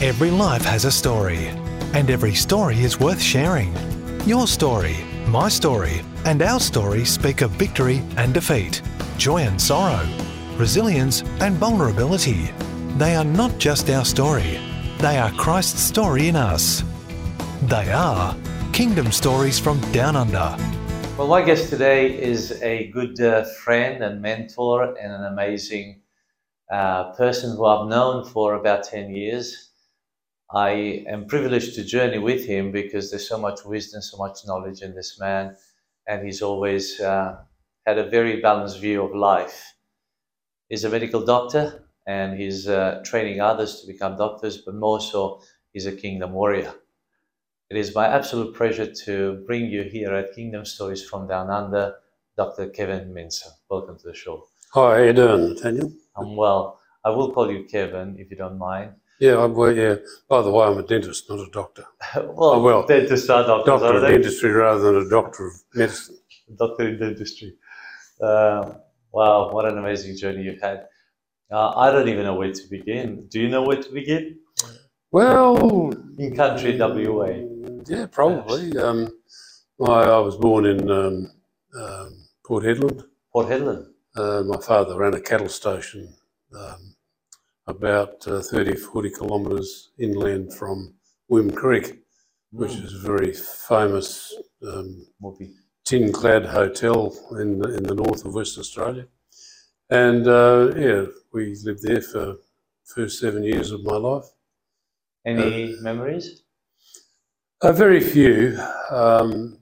Every life has a story, and every story is worth sharing. Your story, my story, and our story speak of victory and defeat, joy and sorrow, resilience and vulnerability. They are not just our story, they are Christ's story in us. They are Kingdom Stories from Down Under. Well, my guest today is a good uh, friend and mentor and an amazing uh, person who I've known for about 10 years. I am privileged to journey with him because there's so much wisdom, so much knowledge in this man, and he's always uh, had a very balanced view of life. He's a medical doctor and he's uh, training others to become doctors, but more so, he's a kingdom warrior. It is my absolute pleasure to bring you here at Kingdom Stories from Down Under, Dr. Kevin Minson. Welcome to the show. Hi, how are you doing, Daniel? I'm well. I will call you Kevin if you don't mind. Yeah, well, yeah. By the way, I'm a dentist, not a doctor. well, Oh, well, dentists are doctors, Doctor of dentistry rather than a doctor of medicine. Doctor in dentistry. Um, wow, what an amazing journey you've had. Uh, I don't even know where to begin. Do you know where to begin? Well, In country WA. yeah, probably. Um, I, I was born in um, um, Port Hedland. Port Hedland. Uh, my father ran a cattle station um, about uh, 30, 40 kilometres inland from Whim Creek, which is a very famous um, tin clad hotel in the, in the north of West Australia. And uh, yeah, we lived there for the first seven years of my life. Any memories? Uh, very few, um,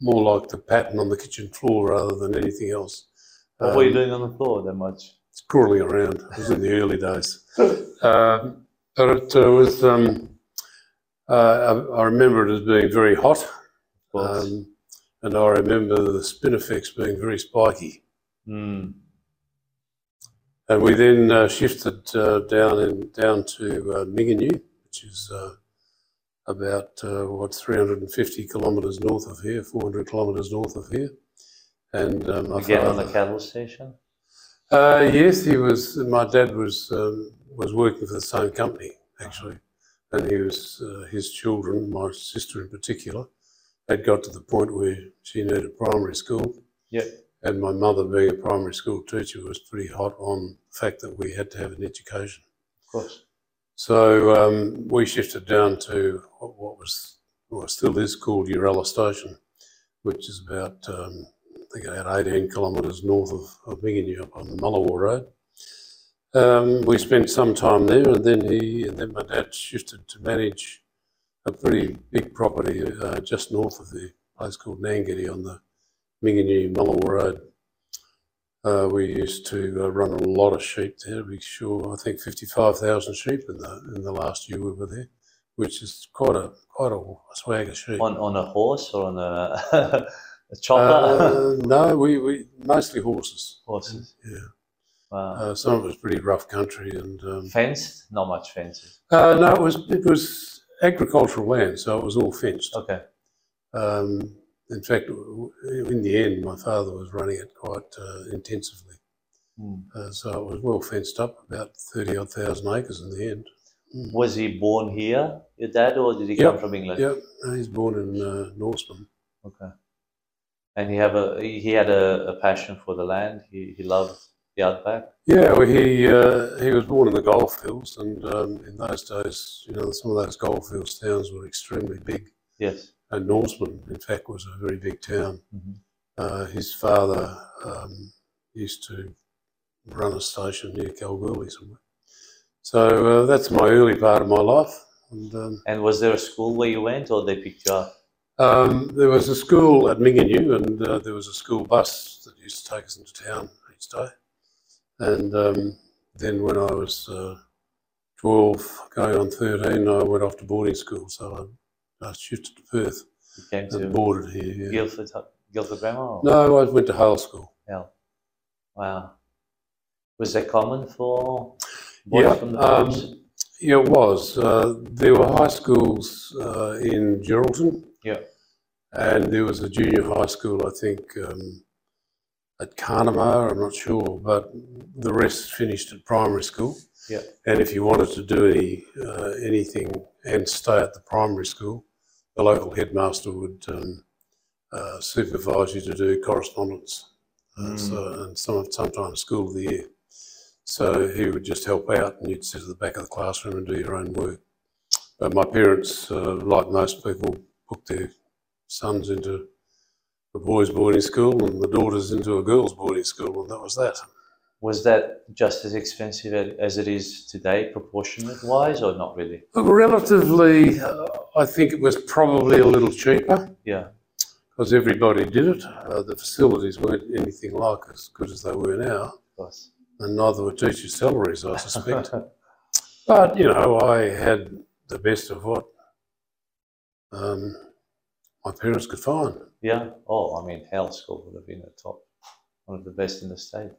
more like the pattern on the kitchen floor rather than anything else. What were you Um, doing on the floor that much? Crawling around. It was in the early days. Um, but it uh, was, um, uh, I, I remember it as being very hot. Um, and I remember the Spinifex being very spiky. Mm. And we then uh, shifted uh, down in, down to uh, Mingenew, which is uh, about uh, what 350 kilometres north of here, 400 kilometres north of here. And um, Again on the cattle station? Uh, yes, he was. My dad was um, was working for the same company actually, and he was uh, his children, my sister in particular, had got to the point where she needed primary school, Yeah. and my mother, being a primary school teacher, was pretty hot on the fact that we had to have an education. Of course. So um, we shifted down to what, what was, well, still is called Urella Station, which is about, um, I think, about 18 kilometres north of, of on the Mullewa Road. Um, we spent some time there, and then he, and then my dad shifted to manage a pretty big property uh, just north of the place called Nangetty on the Mingenew Mullewa Road. Uh, we used to uh, run a lot of sheep there. We sure, I think, fifty-five thousand sheep in the in the last year we were there, which is quite a quite a swag of sheep. On, on a horse or on a, a chopper? Uh, no, we, we mostly horses. Horses. Yeah, Wow. uh, some of it was pretty rough country, and um, Fenced? Not much fenced. uh, no, it was it was agricultural land, so it was all fenced. Okay. Um, in fact, in the end, my father was running it quite uh, intensively. Mm. Uh, so it was well fenced up, about 30 odd thousand acres in the end. Was he born here, your dad, or did he Yep, come from England? Yep, no, he's born in uh, Norseman. Okay. And he have a he had a, a passion for the land. He he loved the outback. Yeah, well, he uh, he was born in the goldfields, and um, in those days, you know, some of those goldfields towns were extremely big. Yes. And Norseman, in fact, was a very big town. Mhm. Uh, his father um, used to run a station near Kalgoorlie somewhere. So uh, that's my early part of my life. And um, And was there a school where you went, or they picked you up? Um, there was a school at Mingenew, and uh, there was a school bus that used to take us into town each day. And um, then when I was uh, 12, going on 13, I went off to boarding school. So I, I shifted to Perth You came to and boarded here. Yeah. Guildford Guildford Grammar. Or? No, I went to Hale School. Yeah. Wow. Was that common for boys Yeah, from the um. Yeah, it was. Uh, there were high schools uh, in Geraldton, Yeah. And there was a junior high school, I think, um, at Carnamah, I'm not sure, but the rest finished at primary school. Yeah. And if you wanted to do any uh, anything and stay at the primary school, the local headmaster would um, uh, supervise you to do correspondence. Uh, Mm. so, and some sometimes school of the year. So he would just help out, and you'd sit at the back of the classroom and do your own work. But my parents, uh, like most people, booked their sons into a boys' boarding school and the daughters into a girls' boarding school, and that was that. Was that just as expensive as it is today, proportionate wise, or not really? Relatively, uh, I think it was probably a little cheaper Yeah. because everybody did it. Uh, the facilities weren't anything like as good as they were now, Of course. and neither were teachers' salaries, I suspect. but you know, I had the best of what um, my parents could find. Yeah. Oh, I mean, Hale School would have been the top, one of the best in the state.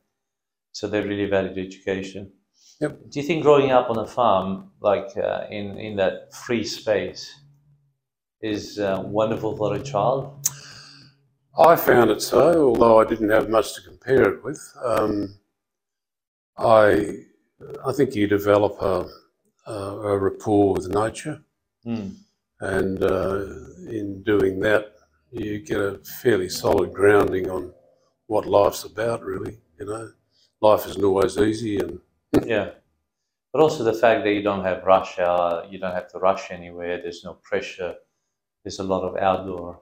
So they really valued education. Yep. Do you think growing up on a farm, like uh, in in that free space, is uh, wonderful for a child? I found it so, although I didn't have much to compare it with. Um, I, I think you develop a, a, a rapport with nature, Mm. And uh, in doing that, you get a fairly solid grounding on what life's about. Really, you know, life isn't always easy, and Yeah. But also the fact that you don't have rush hour, you don't have to rush anywhere, there's no pressure, there's a lot of outdoor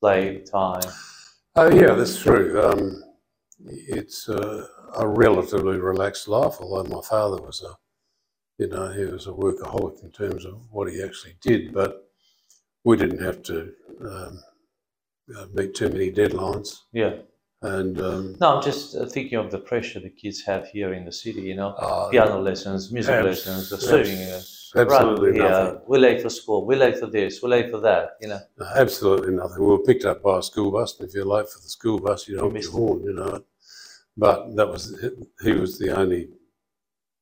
play time. Oh, yeah, that's true. Um, it's uh, a relatively relaxed life, although my father was a, you know, he was a workaholic in terms of what he actually did, but we didn't have to um, uh, meet too many deadlines. Yeah. And um, No, I'm just uh, thinking of the pressure the kids have here in the city, you know, uh, piano lessons, music abs- lessons, the swimming. uh, abs- absolutely nothing. We're late for school, we're late for this, we're late for that, you know. No, Absolutely nothing. We were picked up by a school bus, and if you're late for the school bus, you don't your horn, you know. But that was he was the only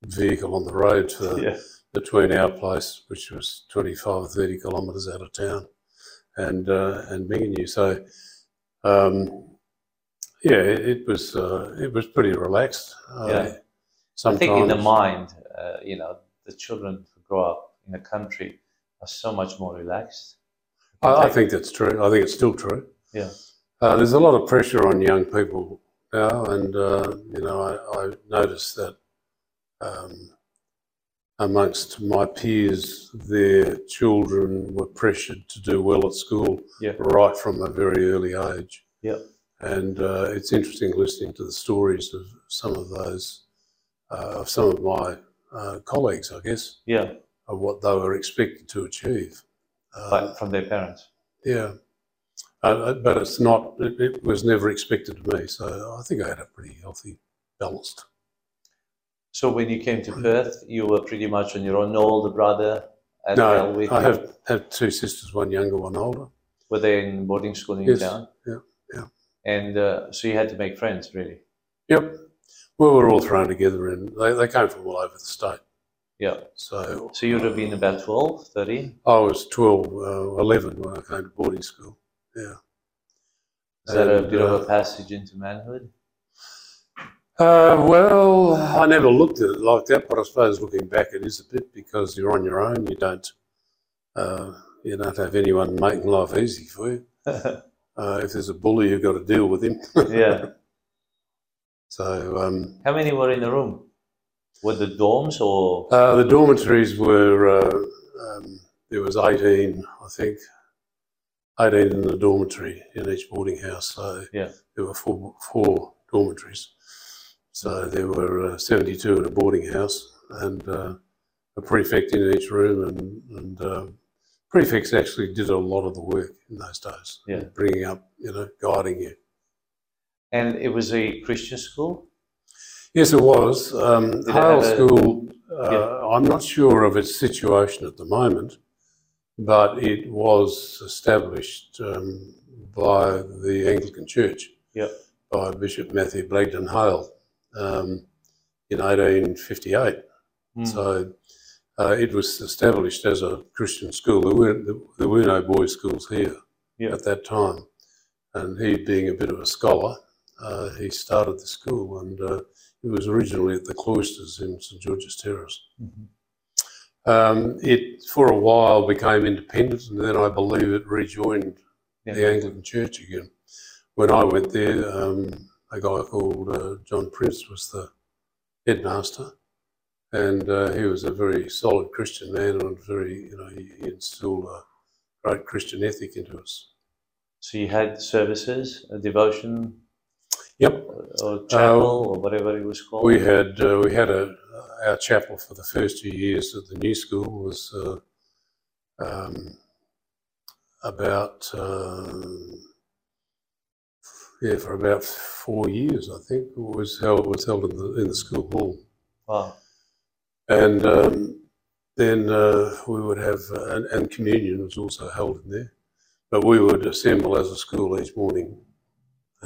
vehicle on the road for Yeah. between our place, which was 25 or 30 kilometres out of town, and uh, and Mingenew. So, um, yeah, it, it was uh, it was pretty relaxed. Uh, Yeah. I think in the mind, uh, you know, the children who grow up in the country are so much more relaxed. I, I think that's true. I think it's still true. Yeah. Uh, there's a lot of pressure on young people now, and uh, you know, I, I noticed that um, amongst my peers, their children were pressured to do well at school Yeah. right from a very early age. Yeah. And uh, it's interesting listening to the stories of some of those, uh, of some of my uh, colleagues, I guess, Yeah, of what they were expected to achieve. Uh, but from their parents. yeah. Uh, but it's not, it, it was never expected of me. So I think I had a pretty healthy, balanced. So when you came to Perth, you were pretty much on your own. No older brother No, with I you? have, have two sisters, one younger, one older. Were they in boarding school in Yes, town? yeah, yeah. And uh, so you had to make friends, really. Yep. We were all thrown together and they, they came from all over the state. Yeah. So So you would have been about 12, 13? I was 12, uh, 11 when I came to boarding school. Yeah. Is that a And, bit of uh, a passage into manhood? Uh, well, I never looked at it like that, but I suppose looking back, it is a bit because you're on your own. You don't, uh, you don't have anyone making life easy for you. Uh, if there's a bully, you've got to deal with him. yeah. So um, How many were in the room? Were the dorms or? uh, the dormitories were uh, um, there was 18, I think, 18 in the dormitory in each boarding house. So Yeah. there were four, four dormitories. So there were uh, 72 in a boarding house and uh, a prefect in each room. And, and uh, prefects actually did a lot of the work in those days, Yeah. bringing up, you know, guiding you. And it was a Christian school? Yes, it was. Um, Hale a- School, uh, Yeah. I'm not sure of its situation at the moment, but it was established um, by the Anglican Church, Yeah. by Bishop Matthew Blagden Hale um, in 1858. Hmm. So uh, it was established as a Christian school. There were, there were no boys' schools here Yeah. at that time. And he, being a bit of a scholar, uh, he started the school and uh, It was originally at the cloisters in St George's Terrace. Mhm. Um, it for a while became independent, and then I believe it rejoined Yeah. the Anglican Church again. When I went there, um, a guy called uh, John Prince was the headmaster, and uh, he was a very solid Christian man, and very, you know, he, he instilled a great Christian ethic into us. So you had services, a devotion, Yep, or, chapel, or whatever it was called. we had uh, we had a our chapel for the first two years at the new school was uh, um, about um yeah for about four years I think it was held was held in the in the school hall Wow. and um, then uh, we would have uh, and, and communion was also held in there but we would assemble as a school each morning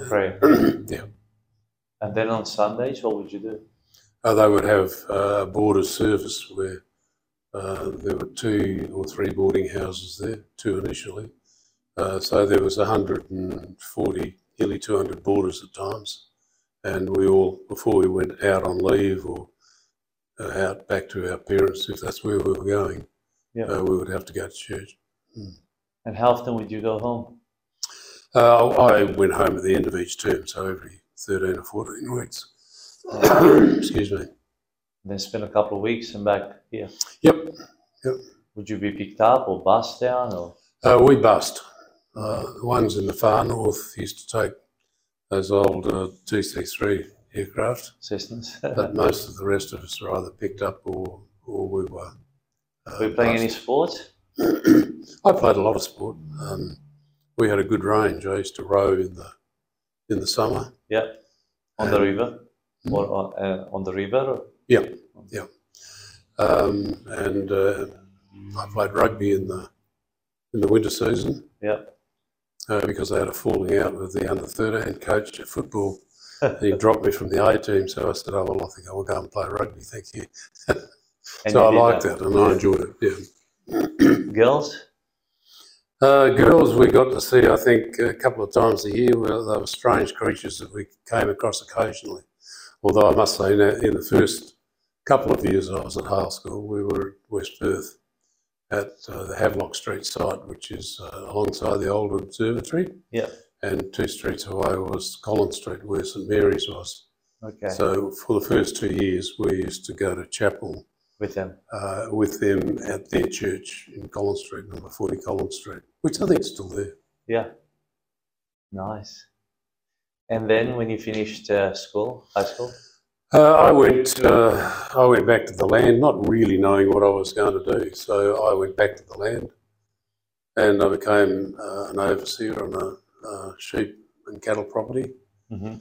Pray. yeah And then on Sundays, what would you do? Uh, they would have uh, a border service where uh, there were two or three boarding houses there, two initially. Uh, so there was 140, nearly 200 boarders at times. And we all, before we went out on leave or uh, out back to our parents, if that's where we were going, Yeah. uh, we would have to go to church. And how often would you go home? Uh, I went home at the end of each term, so every 13 or 14 weeks. Excuse me. Then spend a couple of weeks and back here. Yep, Would you be picked up or bus down or? Uh, we bust. Uh, the ones in the far north used to take those old uh, DC-3 aircraft, assistance. but most of the rest of us were either picked up or, or we were. Uh, Were you playing any sports? I played a lot of sport. Um, we had a good range. I used to row in the in the summer. Yeah. On the river? Or on, uh, on the river? Or? Yeah, yeah. Um, and uh, I played rugby in the in the winter season Yeah. Uh, because I had a falling out with the under thirteen coach at football. he dropped me from the A team, so I said, "Oh well, I think I will go and play rugby. Thank you." So I you did liked that, and I enjoyed it. Yeah. Girls? Uh, girls, we got to see, I think, a couple of times a year. Well, they were strange creatures that we came across occasionally. Although I must say, now, in the first couple of years I was at Hale School, we were at West Perth at uh, the Havelock Street site, which is uh, alongside the old observatory, Yeah. and two streets away was Collins Street, where St Mary's was. Okay. So for the first two years, we used to go to chapel With them. uh, with them at their church in Collins Street, number 40 Collins Street, which I think is still there. Yeah. Nice. And then when you finished uh, school, high school? Uh, I went. Uh, I went back to the land, not really knowing what I was going to do. So I went back to the land, and I became uh, an overseer on a, uh sheep and cattle property Mm-hmm.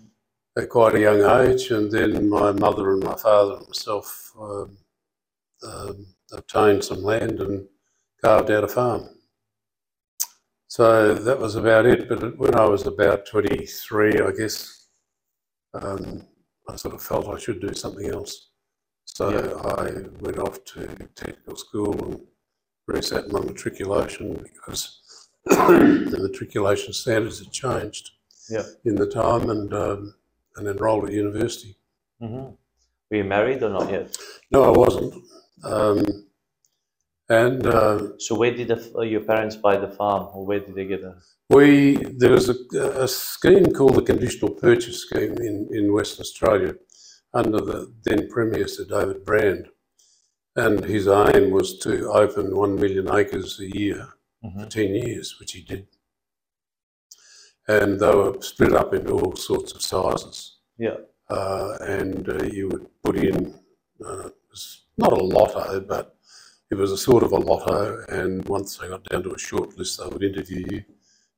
at quite a young age. And then my mother and my father and myself um, um, obtained some land and carved out a farm. So that was about it. But when I was about 23, I guess, um, I sort of felt I should do something else. So I went off to technical school and resat my matriculation because the matriculation standards had changed Yeah. in the time and um, and enrolled at university. Mm-hmm. Were you married or not yet? No, I wasn't. Um, and uh, So where did the, uh, your parents buy the farm, or where did they get it? we there was a, a scheme called the conditional purchase scheme in, in Western Australia under the then Premier Sir David Brand, and his aim was to open one million acres a year for Mhm. ten years, which he did. And they were split up into all sorts of sizes. Yeah. uh, and uh, you would put in uh, it was not a lotto, but it was a sort of a lotto. And once they got down to a short list, they would interview you,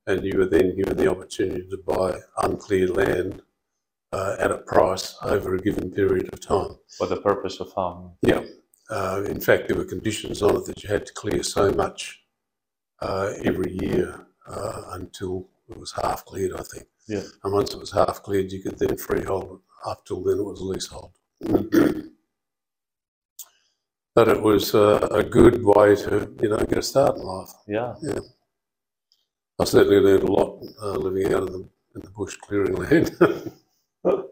and you were then given the opportunity to buy uncleared land uh, at a price over a given period of time. For the purpose of farming. Yeah. Uh, in fact, there were conditions on it that you had to clear so much uh, every year uh, until it was half cleared, I think. Yeah. And once it was half cleared, you could then freehold it. Up till then, it was leasehold. but it was uh, a good way to, you know, get a start in life. Yeah. yeah. I certainly learned a lot uh, living out in the, in the bush clearing land.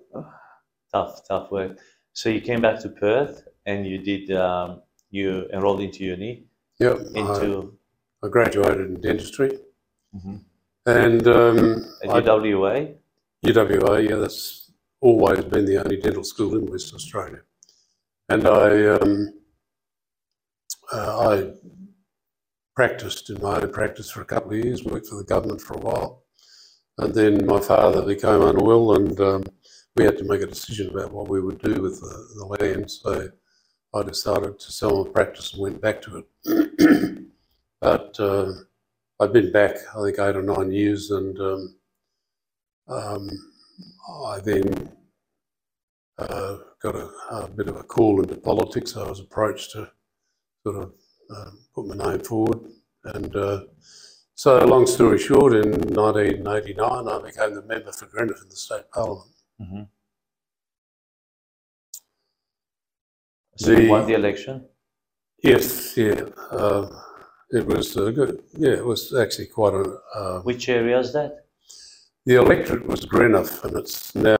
tough, tough work. So you came back to Perth and you did, um, you enrolled into uni, Yep. into I, I graduated in dentistry, Mhm. and um, at I, UWA. UWA. Yeah, that's always been the only dental school in Western Australia, and I um, uh, I practiced in my own practice for a couple of years, worked for the government for a while, and then my father became unwell, and um, we had to make a decision about what we would do with the, the land. So I decided to sell my practice and went back to it. but uh, I'd been back, I think, eight or nine years, and um, um, I then uh, got a, a bit of a call into politics. I was approached to sort of uh, put my name forward. And uh, so, long story short, in 1989, I became the member for Greenough in the state parliament. Mm-hmm. So you The- won the election. Yes, yeah. Uh, it was uh, good. Yeah, it was actually quite a. Uh, Which area is that? the electorate was Greenough, and it's now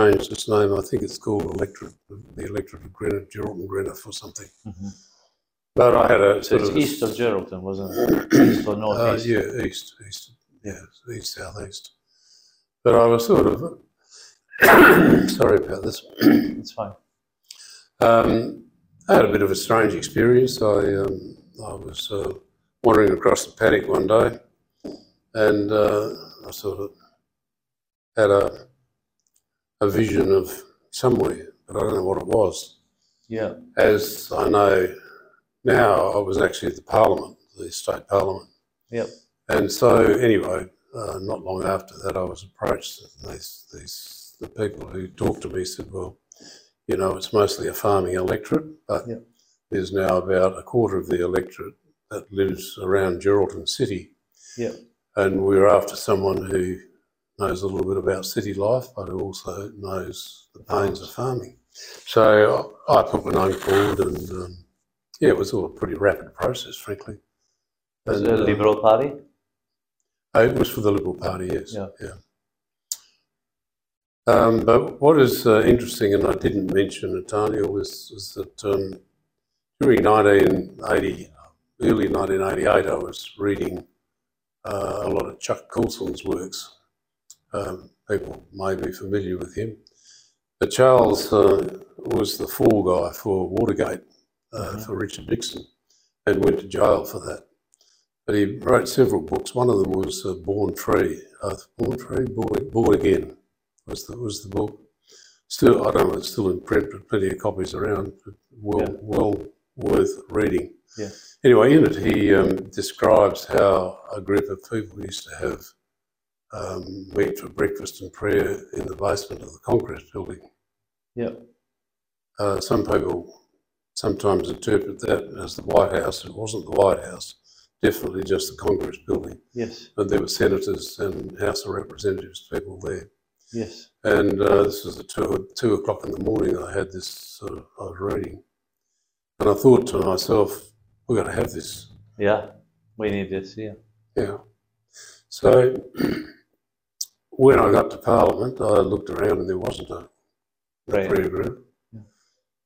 changed its name. I think it's called electorate, the electorate of Greenough, Geraldton Greenough, or something. Mhm. But I had a So sort it's of a- east of Geraldton, wasn't it? East or Uh, yeah, east, east, yeah, east, southeast. But I was sort of, sorry about this. It's fine. Um, I had a bit of a strange experience. I, um, I was uh, wandering across the paddock one day and uh, I sort of had a, a vision of somewhere, but I don't know what it was. Yeah. As I know now, I was actually at the Parliament, the state Parliament. Yep. And so, anyway, uh, not long after that, I was approached. These, these, the people who talked to me said, "Well, you know, it's mostly a farming electorate, but Yep. there's now about a quarter of the electorate that lives around Geraldton City, Yep. and we're after someone who knows a little bit about city life, but who also knows the pains of farming." So I put my name forward, and um, yeah, it was all a pretty rapid process, frankly. Was the uh, Liberal Party? Oh, It was for the Liberal Party, yes. Yeah. yeah. Um, but what is uh, interesting, and I didn't mention it, Daniel, is, is that um, during 1980, early 1988, I was reading uh, a lot of Chuck Colson's works. Um, people may be familiar with him. But Charles uh, was the fall guy for Watergate uh, for Richard Nixon and went to jail for that. But he wrote several books. One of them was uh, Born Free. Uh, Born Free, Born, Born Again was the, was the book. Still, I don't know, it's still in print, but plenty of copies around. Well, Yeah. well worth reading. Yeah. Anyway, in it, he um, describes how a group of people used to have um, meet for breakfast and prayer in the basement of the concrete building. Yeah. Uh, some people sometimes interpret that as the White House. It wasn't the White House, definitely just the Congress building. Yes. And there were senators and House of Representatives people there. Yes. And uh, this was at two, two o'clock in the morning. I had this sort of, I was reading. And I thought to myself, we've got to have this. Yeah. We need this. Yeah. Yeah. So when I got to Parliament, I looked around and there wasn't a, a Right. prayer group. Yeah.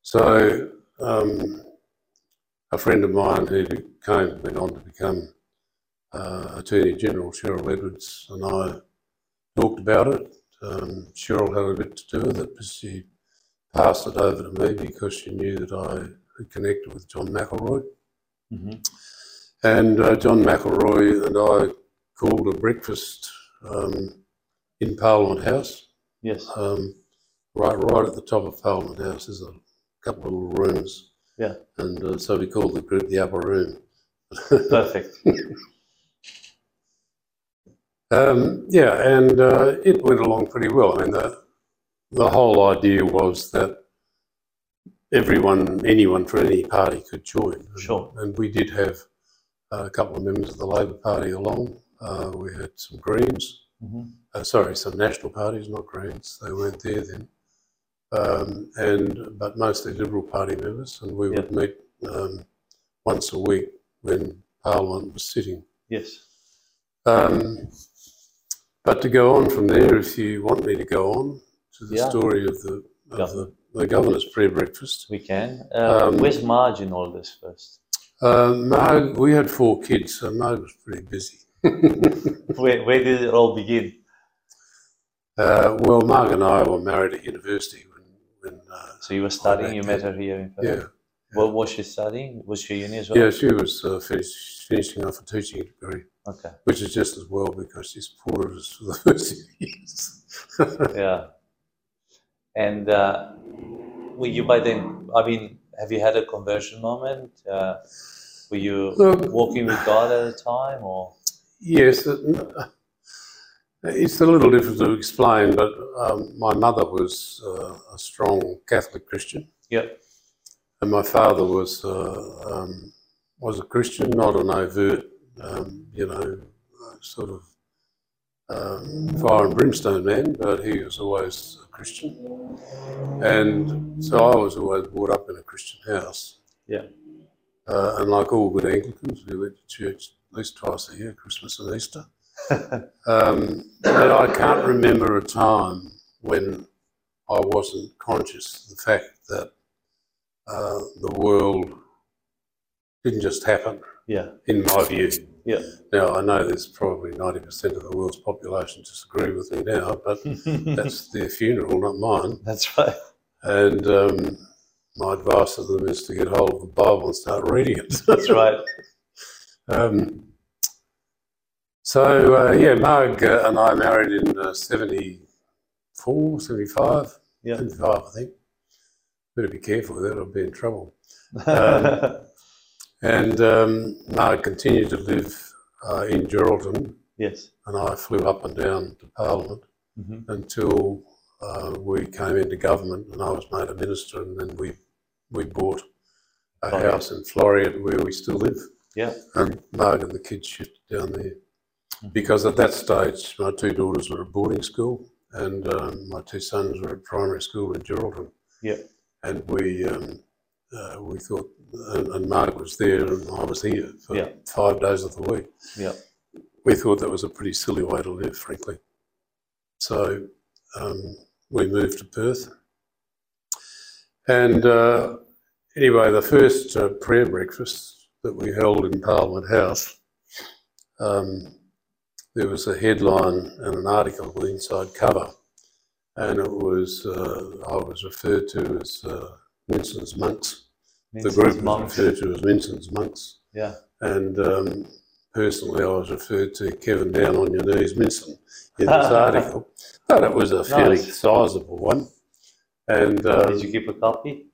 So um, a friend of mine who became, went on to become uh, Attorney General, Cheryl Edwardes, and I talked about it. Um, Cheryl had a bit to do with it, but she passed it over to me because she knew that I had connected with John McElroy. hmm And uh, John McElroy and I called a breakfast um, in Parliament House. Yes. Um, right, right at the top of Parliament House, there's a couple of little rooms. Yeah. And uh, so we called the group the Upper Room. Perfect. Um, yeah, and uh, it went along pretty well. I mean, the, the whole idea was that everyone, anyone from any party could join. And- Sure. And we did have a couple of members of the Labor Party along. Uh, we had some Greens, hmm uh, sorry, some National parties, not Greens. They weren't there then. Um, and but mostly Liberal Party members, and we would meet um, once a week when Parliament was sitting. Yes. Um, but to go on from there, if you want me to go on to the Yeah. story of the of the, the governor's prayer breakfast. We can. Uh, Um, where's Marge in all this first? Uh, Marg, we had four kids, so Marg was pretty busy. Where, where did it all begin? Uh, well, Marg and I were married at university when, uh, So you were studying, you met her here in Perth? yeah, What was she studying? Was she uni as well? yeah, she was uh, finish, finishing off a teaching degree, Okay. which is just as well because she supported us for the first years. Yeah. And uh, were you by then, I mean, have you had a conversion moment? Uh, were you Look- walking with God at the time or? Yes, it- it's a little difficult to explain, but um, my mother was uh, a strong Catholic Christian, Yeah. and my father was uh, um, was a Christian, not an overt, um, you know, sort of um, fire and brimstone man, but he was always a Christian, and so I was always brought up in a Christian house. Yeah. Uh, and like all good Anglicans, we went to church at least twice a year, Christmas and Easter. Um, but I can't remember a time when I wasn't conscious of the fact that uh, the world didn't just happen, Yeah. in my view. Yeah. Now, I know there's probably 90% of the world's population disagree with me now, but that's their funeral, not mine. That's right. And um, my advice to them is to get hold of the Bible and start reading it. That's right. Um, so, uh, yeah, Marg uh, and I married in uh, 74, 75, Yeah. 75, I think. Better be careful with that, I'll be in trouble. Um, And um, Marg continued to live uh, in Geraldton, yes. and I flew up and down to Parliament hmm until uh, we came into government and I was made a minister, and then we, we bought a house in Floreat where we still live. Yeah. And Marg and the kids shifted down there. Because at that stage, my two daughters were at boarding school and um, my two sons were at primary school in Geraldton. Yeah. And we um, uh, we thought, and, and Marg was there and I was here for Yeah. five days of the week. Yeah. We thought that was a pretty silly way to live, frankly. So um, we moved to Perth. And uh, anyway, the first uh, prayer breakfast that we held in Parliament House, um, there was a headline and an article on the inside cover, and it was uh, I was referred to as uh, Minson's monks. The group it's was referred to as Minson's monks, Yeah. and um, personally, I was referred to Kevin down on your knees, Minson, in this article. But it was a fairly Nice. sizable one, and um, Did you keep a copy?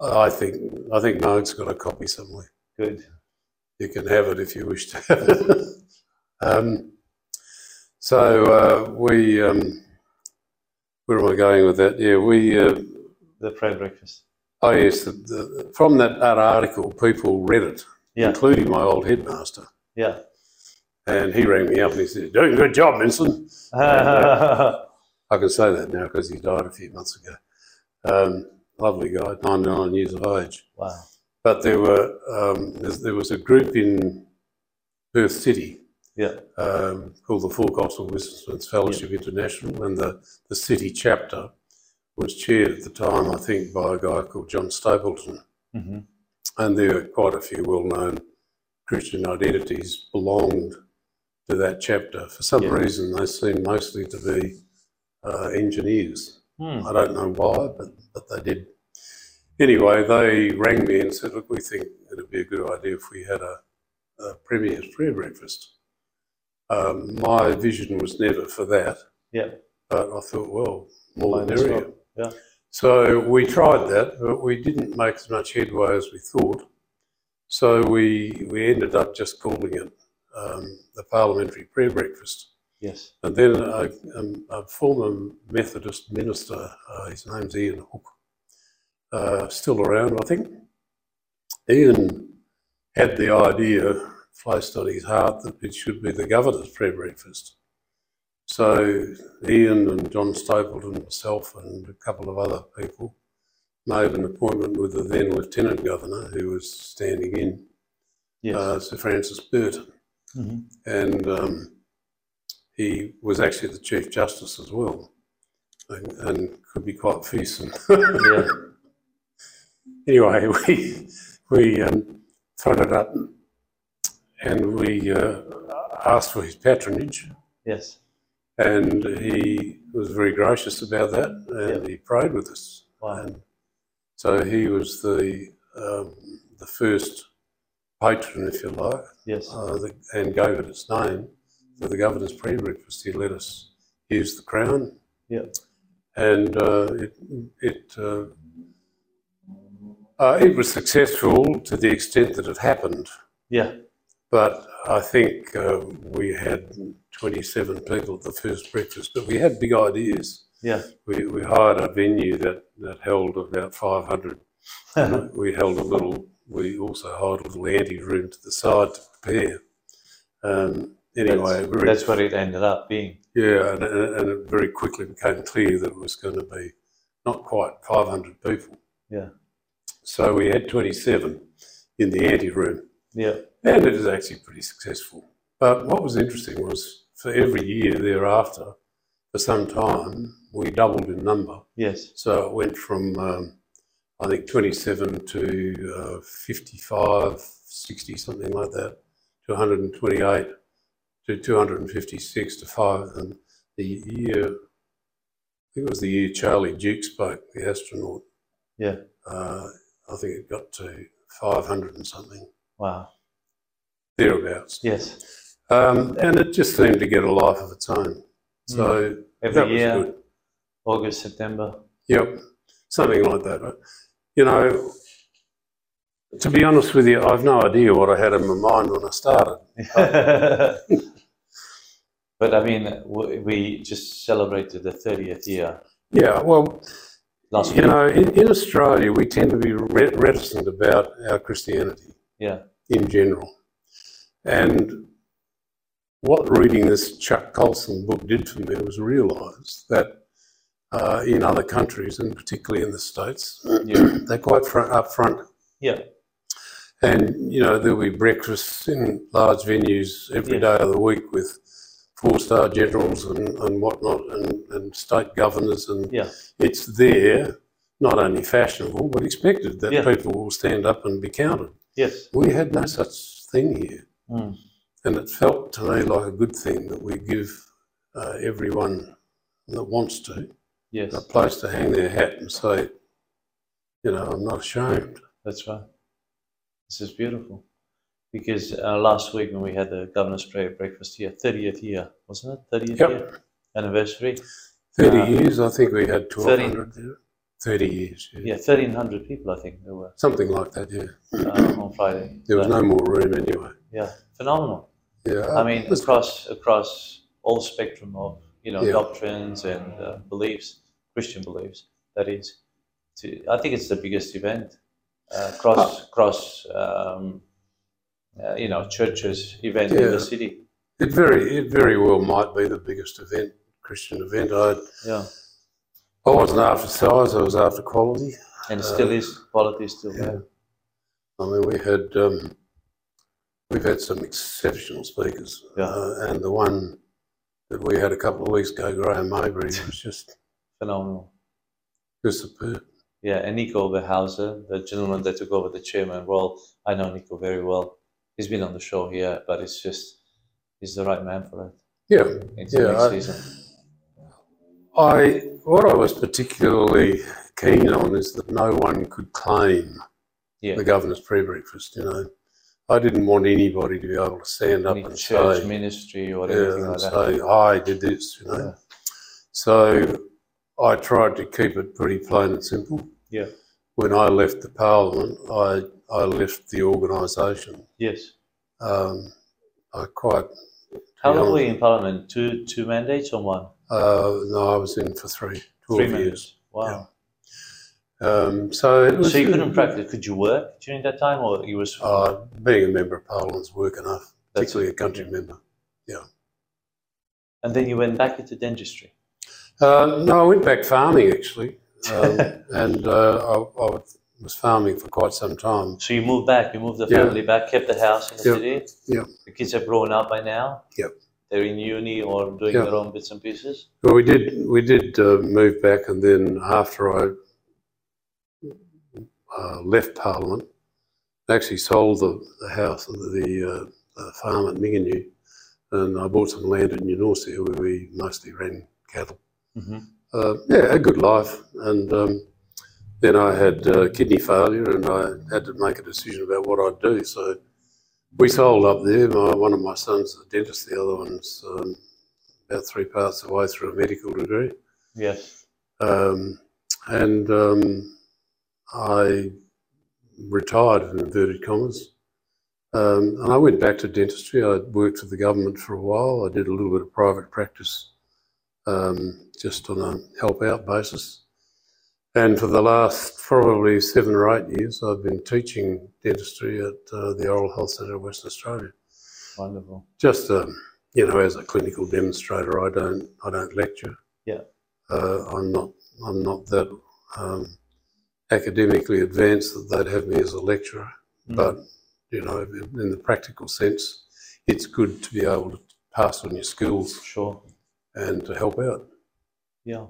I think I think Mark's got a copy somewhere. Good. You can have it if you wish to have it. um, so uh, we, um, where am I going with that? Yeah, we. Uh, The prayer breakfast. oh yes, the, the, from that, that article, people read it, Yeah. including my old headmaster, Yeah. and he rang me up and he said, "Doing a good job, Vincent." I can say that now because he died a few months ago. Um, lovely guy, 99 years of age. wow. But there were um, there was a group in Perth City Yeah. um, called the Full Gospel Businessmen's Fellowship International, and the, the city chapter was chaired at the time, I think, by a guy called John Stapleton. hmm And there were quite a few well-known Christian identities belonged to that chapter. For some Yeah. reason, they seemed mostly to be uh, engineers. Hmm. I don't know why, but, but they did. Anyway, they rang me and said, look, we think it'd be a good idea if we had a, a Premier's prayer breakfast. Um, my vision was never for that, Yeah. but I thought, well, more the merrier. yeah. So we tried that, but we didn't make as much headway as we thought. So we, we ended up just calling it um, the Parliamentary Prayer Breakfast. Yes. And then a, um, a former Methodist minister, uh, his name's Ian Hook, uh, still around, I think. Ian had the idea placed on his heart that it should be the governor's prayer breakfast. So Ian and John Stapleton, myself, and a couple of other people made an appointment with the then Lieutenant Governor, who was standing in, Yes. uh, Sir Francis Burt Mhm. and um, he was actually the Chief Justice as well. and, and could be quite fearsome. Yeah. anyway, we we um, phoned up and we uh, asked for his patronage, Yes. and he was very gracious about that, and he prayed with us. Wow. And so he was the um, the first patron, if you like, Yes. uh, the, and gave it its name for the governor's pre-breakfast. He let us use the crown, Yeah. and uh, it it uh, uh, it was successful to the extent that it happened. Yeah. But I think uh, we had 27 people at the first breakfast, but we had big ideas. Yeah. We, we hired a venue that, that held about 500. We held a little, we also hired a little ante room to the side to prepare. Um, anyway, that's, very, that's what it ended up being. yeah, and, and it very quickly became clear that it was going to be not quite 500 people. Yeah. So we had 27 in the ante room. Yeah. And it is actually pretty successful. But what was interesting was for every year thereafter, for some time, we doubled in number. Yes. So it went from, um, I think, 27 to uh, 55, 60, something like that, to 128, to 256, to 5. And the year, I think it was the year Charlie Duke spoke, the astronaut, Yeah. uh, I think it got to 500 and something, Wow. thereabouts. Yes. Um, and it just seemed to get a life of its own. So Every year. August, September. Yep, something like that. But, You know, to be honest with you, I've no idea what I had in my mind when I started. but I mean, we just celebrated the 30th year Yeah, well, last you week. know, in, in Australia, we tend to be re- reticent about our Christianity Yeah. in general. And what reading this Chuck Colson book did for me was realise that uh, in other countries, and particularly in the States, Yeah. they're quite front, upfront. Yeah. And, you know, there'll be breakfasts in large venues every Yeah. day of the week with four star generals and, and whatnot, and, and state governors. And Yeah. it's there, not only fashionable, but expected that Yeah. people will stand up and be counted. Yes. We had no such thing here. Mm. And it felt to me like a good thing that we give uh, everyone that wants to Yes. a place to hang their hat and say, you know, I'm not ashamed. That's right. This is beautiful. Because uh, last week when we had the governor's prayer breakfast here, 30th year, wasn't it? 30th Yep. year anniversary. 30 Uh, years, I think we had 1,200 there. 30 years, yeah. Yeah, 1,300 people, I think there were Something like that, yeah. uh, on Friday. There was no more room anyway. Yeah, phenomenal. Yeah. I mean, across across all spectrum of you know Yeah. doctrines and uh, beliefs, Christian beliefs. That is, to, I think it's the biggest event uh, cross cross um, uh, you know churches event in the city. it very, it very well might be the biggest event, Christian event. I'd Yeah, I wasn't after size, I was after quality. and it Uh, still is quality is still Yeah. there. I mean, we had, um, we've had some exceptional speakers. Yeah. Uh, and the one that we had a couple of weeks ago, Graham Mabury, was just, Phenomenal. just superb. Yeah, and Nico Oberhauser, the gentleman that took over the chairman role, I know Nico very well. He's been on the show here, but it's just he's the right man for it. Yeah, Into Yeah, next I- season. I what I was particularly keen on is that no one could claim Yeah. the governor's pre-breakfast. You know, I didn't want anybody to be able to stand up any and church say, ministry or yeah, anything and like that. say, I did this. You know, Yeah. so I tried to keep it pretty plain and simple. Yeah. When I left the parliament, I I left the organisation. Yes. Um, I quite How long were you in Parliament? Two two mandates or one? Uh, no, I was in for three, 12 Three years. Wow. Um, so it was. So you couldn't practice. Could you work during that time, or you was? Uh, being a member of parliament's work enough, That's particularly a country yeah. member. Yeah. And then you went back into dentistry. Uh, no, I went back farming actually, um, and uh, I, I was farming for quite some time. So you moved back. You moved the Yeah. family back, kept the house in the Yep. city. Yep. The kids have grown up by now. Yep. They're in uni or doing Yeah. their own bits and pieces? Well, we did we did uh, move back, and then after I uh, left Parliament, I actually sold the, the house, the, the, uh, the farm at Mingenew, and I bought some land in Eunorcia where we mostly ran cattle. Mm-hmm. Uh, yeah, a good life, and um, then I had uh, kidney failure, and I had to make a decision about what I'd do. So we sold up there. My, one of my sons is a dentist, the other one's um, about three parts of the way through a medical degree. Yes. Um, and um, I retired in inverted commas. Um, and I went back to dentistry. I worked for the government for a while. I did a little bit of private practice um, just on a help out basis. And for the last probably seven or eight years, I've been teaching dentistry at uh, the Oral Health Centre of Western Australia. Wonderful. Just um, you know, as a clinical demonstrator, I don't I don't lecture. Yeah. Uh, I'm not I'm not that um, academically advanced that they'd have me as a lecturer. Mm. But you know, in in the practical sense, it's good to be able to pass on your skills Sure. and to help out. Yeah.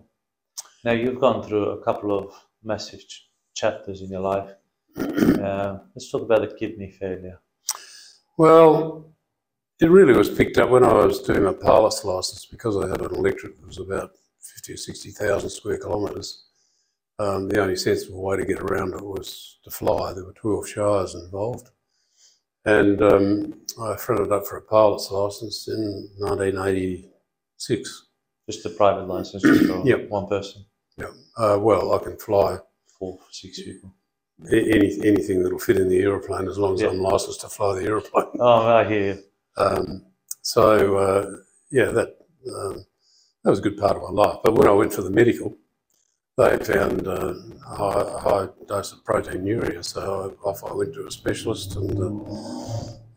Now you've gone through a couple of massive ch- chapters in your life. Uh, let's talk about the kidney failure. Well, it really was picked up when I was doing my pilot's license because I had an electorate that was about 50 or 60,000 square kilometres. Um, the only sensible way to get around it was to fly. There were 12 shires involved. And um, I fronted up for a pilot's license in 1986. Just a private license just for Yep. one person, Yeah. Uh, well, I can fly four, six people. any, anything that'll fit in the aeroplane as long as Yeah. I'm licensed to fly the aeroplane. Oh, I hear you. Um, so uh, yeah, that um, that was a good part of my life. But when I went for the medical, they found uh, a high, a high dose of proteinuria, so off I went to a specialist, and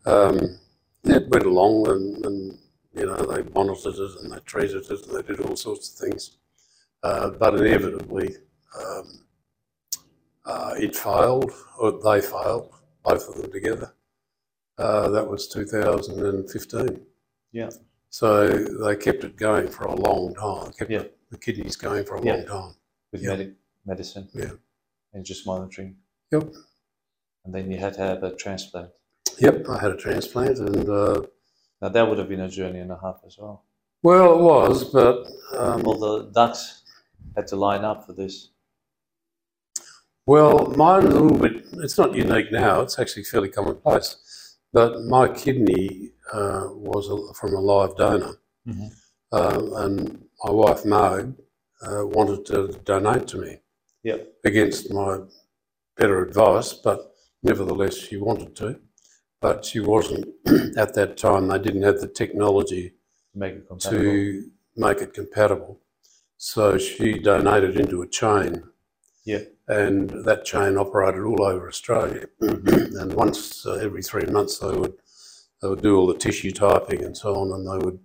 uh, um, it went along, and, and you know they monitored it and they treated it and they did all sorts of things, but inevitably um, uh, it failed, or they failed, both of them together. Uh, that was 2015. Yeah. So they kept it going for a long time, kept Yeah. the kidneys going for a Yeah. long time. With Yeah. medi- medicine. Yeah. And just monitoring. Yep. And then you had to have a transplant. Yep, I had a transplant, and uh, Now that would have been a journey and a half as well. well, it was, but um, All the ducks had to line up for this. well, mine's a little bit. It's not unique now. It's actually fairly commonplace. But my kidney uh, was a, from a live donor, Mhm. um, and my wife Marg uh, wanted to donate to me. Yep. against my better advice, but nevertheless she wanted to. But she wasn't at that time. They didn't have the technology To make it compatible. to make it compatible. So she donated into a chain, Yeah. and that chain operated all over Australia. and once uh, every three months, they would they would do all the tissue typing and so on, and they would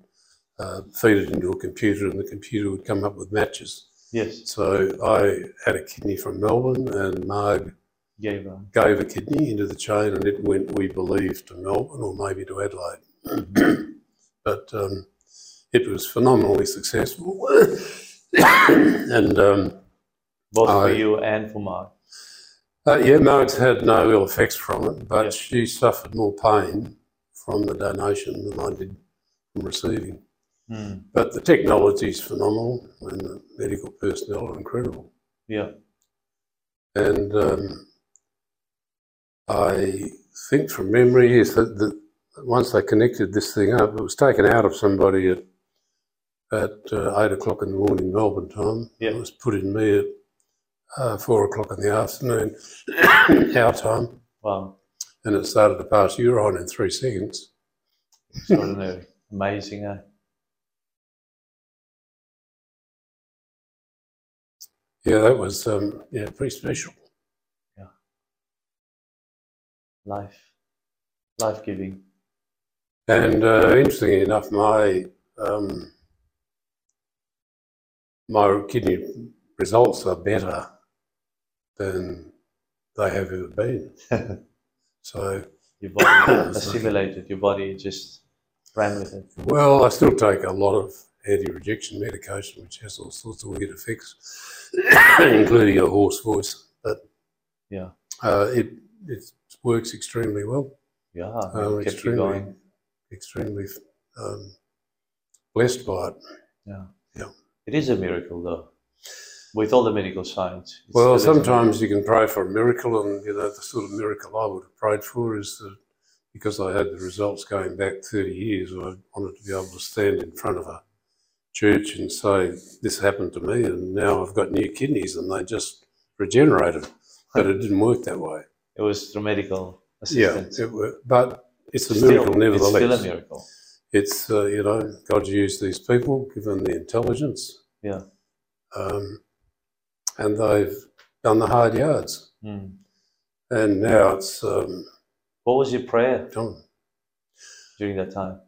uh, feed it into a computer, and the computer would come up with matches. Yes. So I had a kidney from Melbourne, and Marg Gave her. gave a kidney into the chain, and it went, we believe, to Melbourne or maybe to Adelaide. but um, it was phenomenally successful, and um, Both for I- you and for Marg. uh, yeah, Marg's had no ill effects from it, but Yeah. she suffered more pain from the donation than I did from receiving. Hmm. But the technology is phenomenal, and the medical personnel are incredible. Yeah. And um, I think from memory is that, that once they connected this thing up, it was taken out of somebody at at uh, eight o'clock in the morning Melbourne time. Yeah. It was put in me at uh, four o'clock in the afternoon our time, Wow. and it started to pass urine in three seconds. Extraordinary. Amazing, eh? Yeah, that was um, yeah pretty special. Yeah. Life. Life giving. And uh, interestingly enough, my um, my kidney results are better than they have ever been. So Your body assimilated, your body just ran with it. Well, I still take a lot of anti-rejection medication, which has all sorts of weird effects, including a hoarse voice. But Yeah. uh, it it works extremely well. Yeah, Um, kept you extremely, going. extremely um, blessed by it. Yeah. Yeah. It is a miracle, though. With all the medical science. Well, still is a sometimes you can pray for a miracle, and you know the sort of miracle I would have prayed for is that because I had the results going back thirty years, I wanted to be able to stand in front of a church and say, "This happened to me, and now I've got new kidneys, and they just regenerated." But it didn't work that way. It was through medical Yeah, assistance. it, wa- but it's a Still, miracle nevertheless. It's still a miracle. It's uh, you know God's used these people, given the intelligence, Yeah. um, and they've done the hard yards, Mm. and now it's um, What was your prayer done. during that time?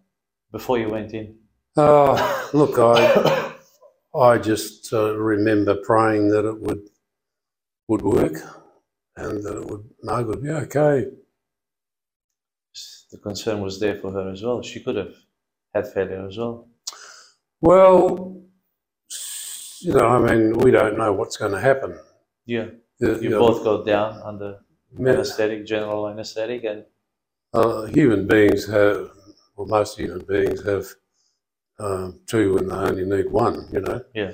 Before you went in? Uh, look, I I just uh, remember praying that it would would work, and that it would Margaret would be okay. the concern was there for her as well. She could have had failure as well. Well, you know, I mean, we don't know what's going to happen. Yeah. The- You know, both go down under anesthetic, general anesthetic, and Uh, human beings have, well, most human beings have um, two when they only need one, you know. Yeah.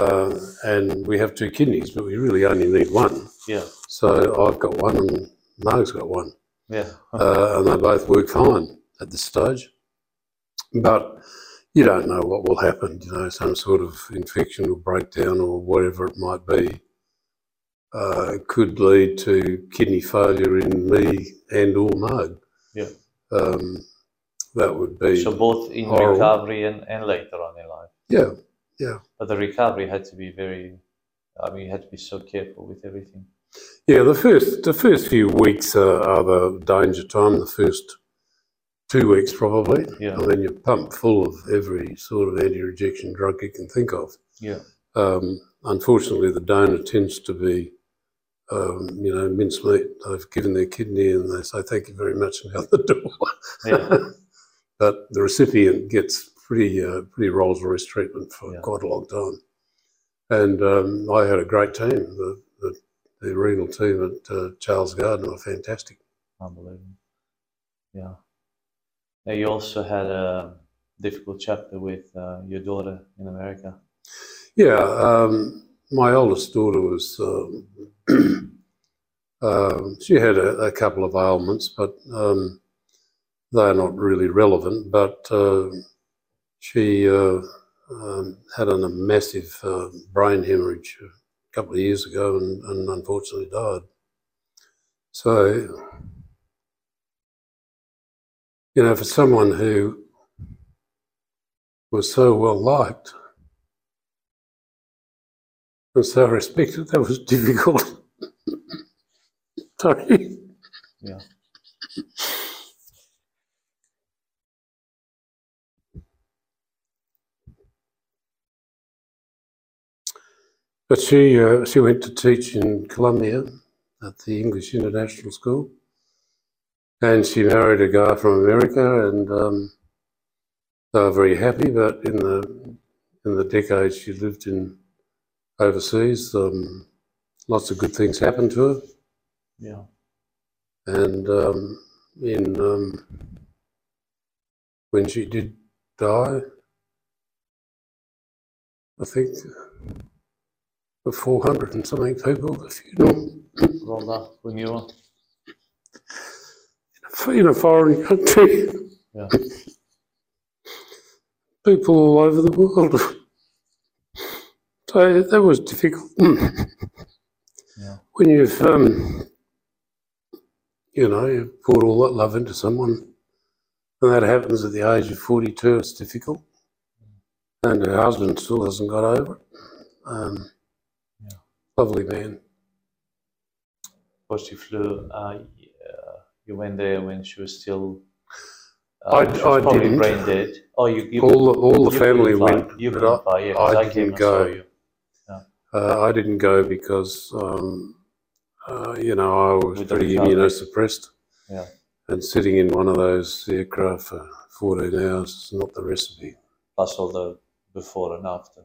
Uh, and we have two kidneys, but we really only need one. yeah, So I've got one and Marg's got one. yeah, Uh, and they both work fine at this stage. But you don't know what will happen, you know, some sort of infection or breakdown or whatever it might be. Uh, could lead to kidney failure in me and or Marg. Yeah. Um, that would be, So both in Horrible. recovery and, and later on in life. Yeah, yeah, But the recovery had to be very, I mean, you had to be so careful with everything. Yeah, the first the first few weeks are, are the danger time. The first two weeks probably. Yeah. And then you're pumped full of every sort of anti-rejection drug you can think of. Yeah. Um, unfortunately, the donor tends to be, um, you know, mincemeat. They've given their kidney and they say thank you very much and out the door. Yeah. but the recipient gets pretty uh, pretty Rolls Royce treatment for Yeah. quite a long time. And um, I had a great team. The, the, the renal team at uh, Charles Gairdner were fantastic. Unbelievable. Yeah. Now you also had a difficult chapter with uh, your daughter in America. Yeah, um, my oldest daughter was. Um, um, she had a, a couple of ailments, but um, they're not really relevant. But uh, she uh, um, had a massive uh, brain hemorrhage a couple of years ago and, and unfortunately died. So, you know, for someone who was so well liked and so respected, that was difficult. Sorry. Yeah. But she uh, she went to teach in Columbia at the English International School, and she married a guy from America, and um, they were very happy. But in the in the decades she lived in overseas, um, lots of good things happened to her, Yeah. and um, in um, when she did die, I think four hundred and something people at the funeral. Rolled you renewal. In a foreign country. Yeah. People all over the world. So that was difficult. Yeah. When you've, um, you know, you've poured all that love into someone, and that happens at the age of 42, it's difficult. And her husband still hasn't got over it. Um, Yeah. Lovely man. Course you flew. Uh, you went there when she was still. I- she was I probably didn't. brain dead. Oh, you. you All the, all the family went. You but couldn't fly, I I, didn't go. you. Uh, I didn't go because, um, uh, you know, I was With pretty immunosuppressed. Yeah. And sitting in one of those aircraft for 14 hours is not the recipe. Plus all the before and after.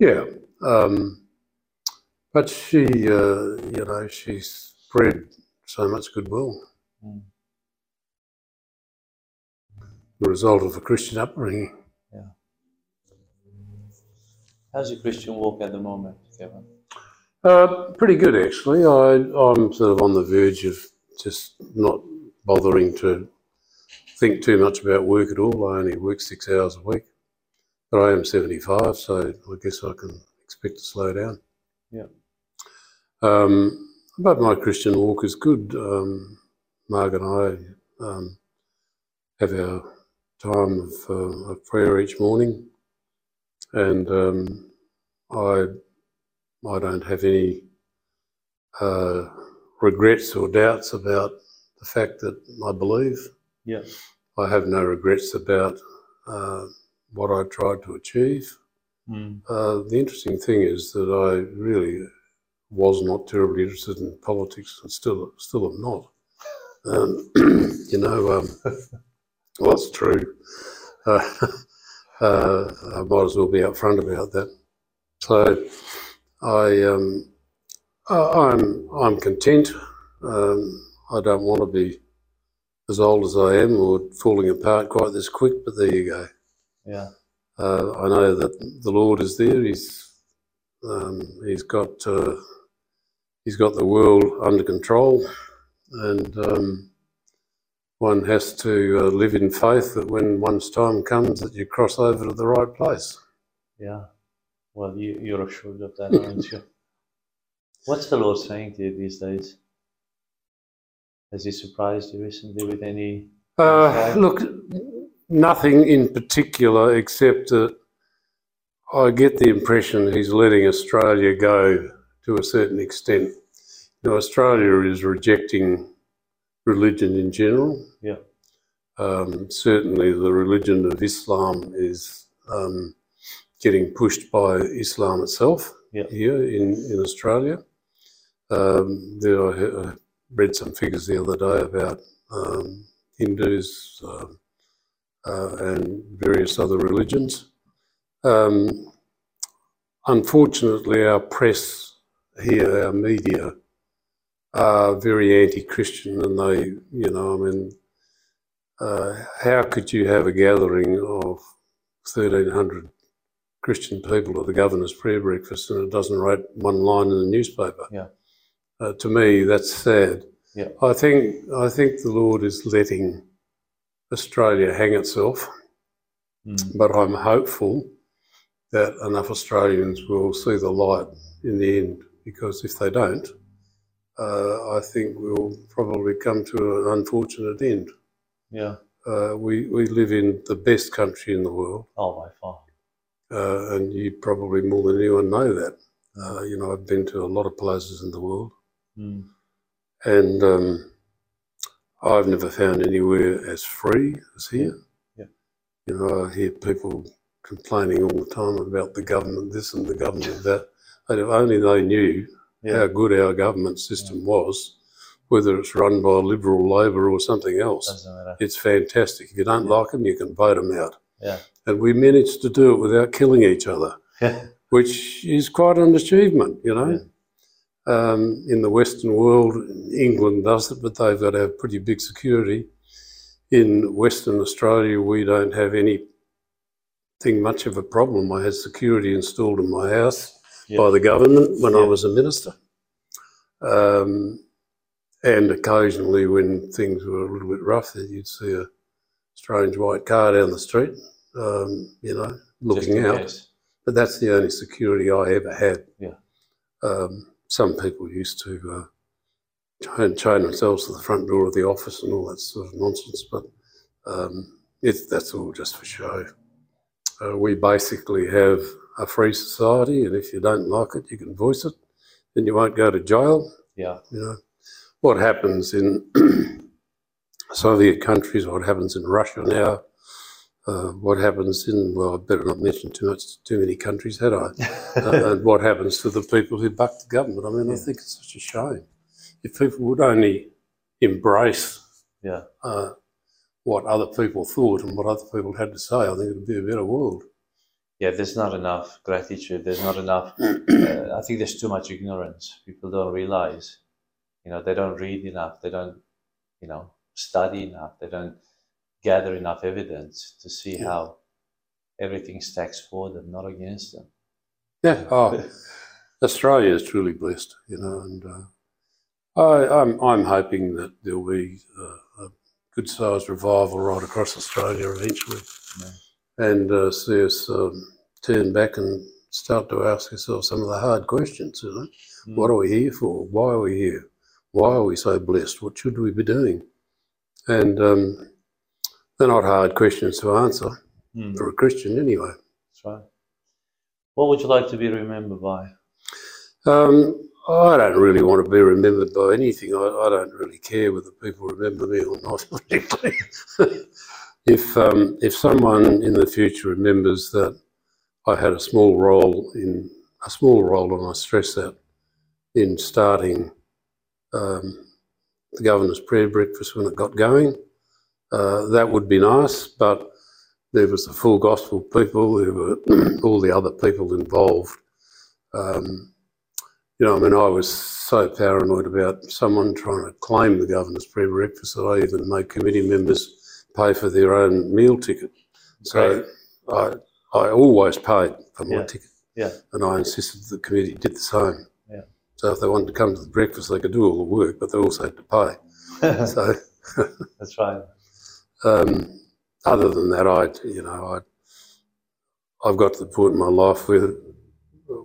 Yeah. Um, but she, uh, you know, she spread so much goodwill. Mm. The result of a Christian upbringing. How's your Christian walk at the moment, Kevin? Uh, pretty good, actually. I, I'm sort of on the verge of just not bothering to think too much about work at all. I only work six hours a week, but I am 75, so I guess I can expect to slow down. Yeah. Um, but my Christian walk is good. Um, Marg and I um, have our time of, uh, of prayer each morning, and um, I I don't have any uh, regrets or doubts about the fact that I believe. Yeah. I have no regrets about uh, what I tried to achieve. Mm. Uh, the interesting thing is that I really was not terribly interested in politics, and still still am not. Um, you know, um, well, it's true. Uh, uh, I might as well be upfront about that. So, I um, I- I'm I'm content. Um, I don't want to be as old as I am or falling apart quite this quick, but there you go. Yeah. Uh, I know that the Lord is there. He's um, he's got uh, he's got the world under control, and um, one has to uh, live in faith that when one's time comes, that you cross over to the right place. Yeah. Well, you, you're assured of that, aren't you? What's the Lord saying to you these days? Has He surprised you recently with any? Uh, look, nothing in particular except that I get the impression he's letting Australia go to a certain extent. Know, Australia is rejecting religion in general. Yeah. Um, certainly, the religion of Islam is um, getting pushed by Islam itself Yeah. here in, in Australia. Um, there, I read some figures the other day about um, Hindus um, uh, and various other religions. Um, unfortunately, our press here, our media, are very anti-Christian, and they, you know, I mean, uh, how could you have a gathering of 1,300 Christian people at the governor's prayer breakfast and it doesn't write one line in the newspaper? Yeah. Uh, to me, that's sad. Yeah. I think I think the Lord is letting Australia hang itself, Mm. but I'm hopeful that enough Australians will see the light in the end. Because if they don't, uh, I think we'll probably come to an unfortunate end. Yeah. Uh, we we live in the best country in the world, Oh, by far. uh, and you probably more than anyone know that. Uh, you know, I've been to a lot of places in the world. Mm. and um, I've never found anywhere as free as here. Yeah. You know, I hear people complaining all the time about the government this and the government that. And if only they knew Yeah. how good our government system was, whether it's run by Liberal, Labor, or something else, it's fantastic. If you don't like them, you can vote them out. Yeah. And we managed to do it without killing each other Yeah. which is quite an achievement, you know. Um, in the Western world, England does it, but they've got to have pretty big security. In Western Australia, we don't have anything much of a problem. I had security installed in my house Yeah. by the government when I was a minister. Um, and occasionally, when things were a little bit rough, you'd see a strange white car down the street, um, you know, looking out case. but that's the only security I ever had. Yeah. Um, some people used to uh, chain, chain themselves to the front door of the office and all that sort of nonsense, but um, it's, that's all just for show. Uh, we basically have a free society, and if you don't like it, you can voice it, then you won't go to jail. Yeah. You know what happens in Soviet countries, what happens in Russia now, uh, what happens in well, I better not mention too much, too many countries, had I? uh, and what happens to the people who buck the government? I mean, I think it's such a shame. If people would only embrace Yeah. uh, what other people thought and what other people had to say, I think it would be a better world. Yeah, there's not enough gratitude. There's not enough. Uh, I think there's too much ignorance. People don't realize, you know, they don't read enough. They don't, you know, study enough. They don't gather enough evidence to see Yeah. how everything stacks for them, not against them. Yeah. Oh, Australia is truly blessed, you know, and uh, I, I'm I'm hoping that there'll be uh, a good sized revival right across Australia eventually, Yeah. And uh, see us um, turn back and start to ask ourselves some of the hard questions. You know, Mm. what are we here for? Why are we here? Why are we so blessed? What should we be doing? And um, they're not hard questions to answer Mm, for a Christian, anyway. That's right. What would you like to be remembered by? Um, I don't really want to be remembered by anything. I, I don't really care whether people remember me or not. if um, if someone in the future remembers that I had a small role in a small role, and I stress that in starting um, the governor's prayer breakfast when it got going, uh, that would be nice. But there was the full gospel people, there were all the other people involved. Um, you know, I mean, I was so paranoid about someone trying to claim the governor's prayer breakfast that I even made committee members pay for their own meal ticket. So I, I always paid for my Yeah. ticket, Yeah. and I insisted the committee did the same. Yeah. So if they wanted to come to the breakfast, they could do all the work, but they also had to pay. So That's right. um, other than that, I, you know, I, I've got to the point in my life where,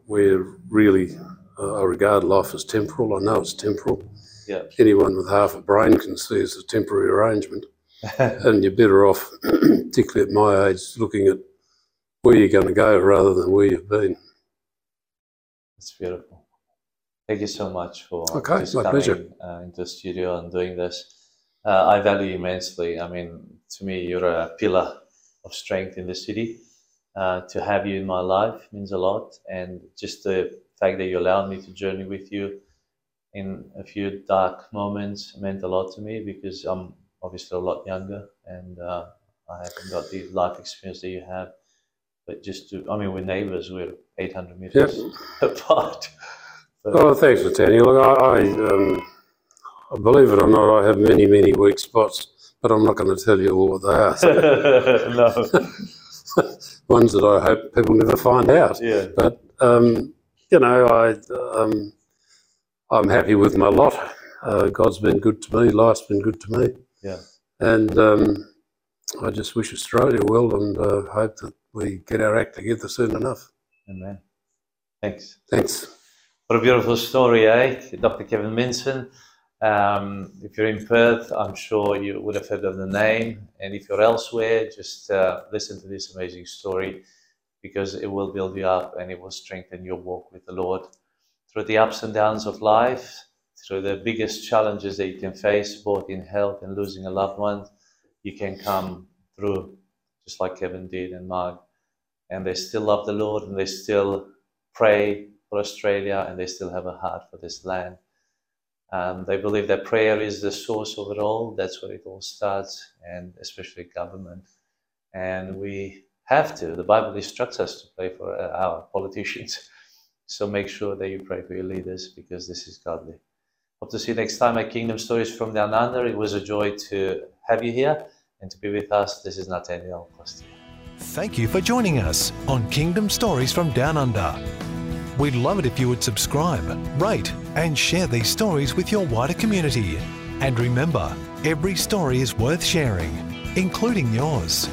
where really uh, I regard life as temporal. I know it's temporal. Yeah. Anyone with half a brain can see it's a temporary arrangement, and you're better off, particularly at my age, looking at where you're going to go rather than where you've been. It's beautiful. Thank you so much for Okay, just my coming pleasure. uh, into the studio and doing this. Uh, I value you immensely. I mean, to me, you're a pillar of strength in the city. Uh, to have you in my life means a lot, and just the fact that you allowed me to journey with you in a few dark moments meant a lot to me because I'm obviously a lot younger and uh, I haven't got the life experience that you have. But just to, I mean, we're neighbors. We're 800 meters apart. But- Oh, thanks, for Nathaniel. Look, I, I, um, believe it or not, I have many, many weak spots, but I'm not going to tell you all what they are. So no. ones that I hope people never find out. Yeah. But um, you know, I um, I'm happy with my lot. Uh, God's been good to me. Life's been good to me. Yeah. And um, I just wish Australia well, and uh, hope that we get our act together soon enough. Amen. Thanks. Thanks. What a beautiful story, eh? Dr. Kevin Minson. Um, if you're in Perth, I'm sure you would have heard of the name. And if you're elsewhere, just uh, listen to this amazing story because it will build you up and it will strengthen your walk with the Lord. Through the ups and downs of life, through the biggest challenges that you can face, both in health and losing a loved one, you can come through just like Kevin did and Marg. And they still love the Lord and they still pray for Australia and they still have a heart for this land. Um, they believe that prayer is the source of it all. That's where it all starts, and especially government. And we have to. The Bible instructs us to pray for uh, our politicians. So make sure that you pray for your leaders because this is godly. Hope to see you next time at Kingdom Stories from Down Under. It was a joy to have you here and to be with us. This is Nathaniel Costa. Thank you for joining us on Kingdom Stories from Down Under. We'd love it if you would subscribe, rate, and share these stories with your wider community. And remember, every story is worth sharing, including yours.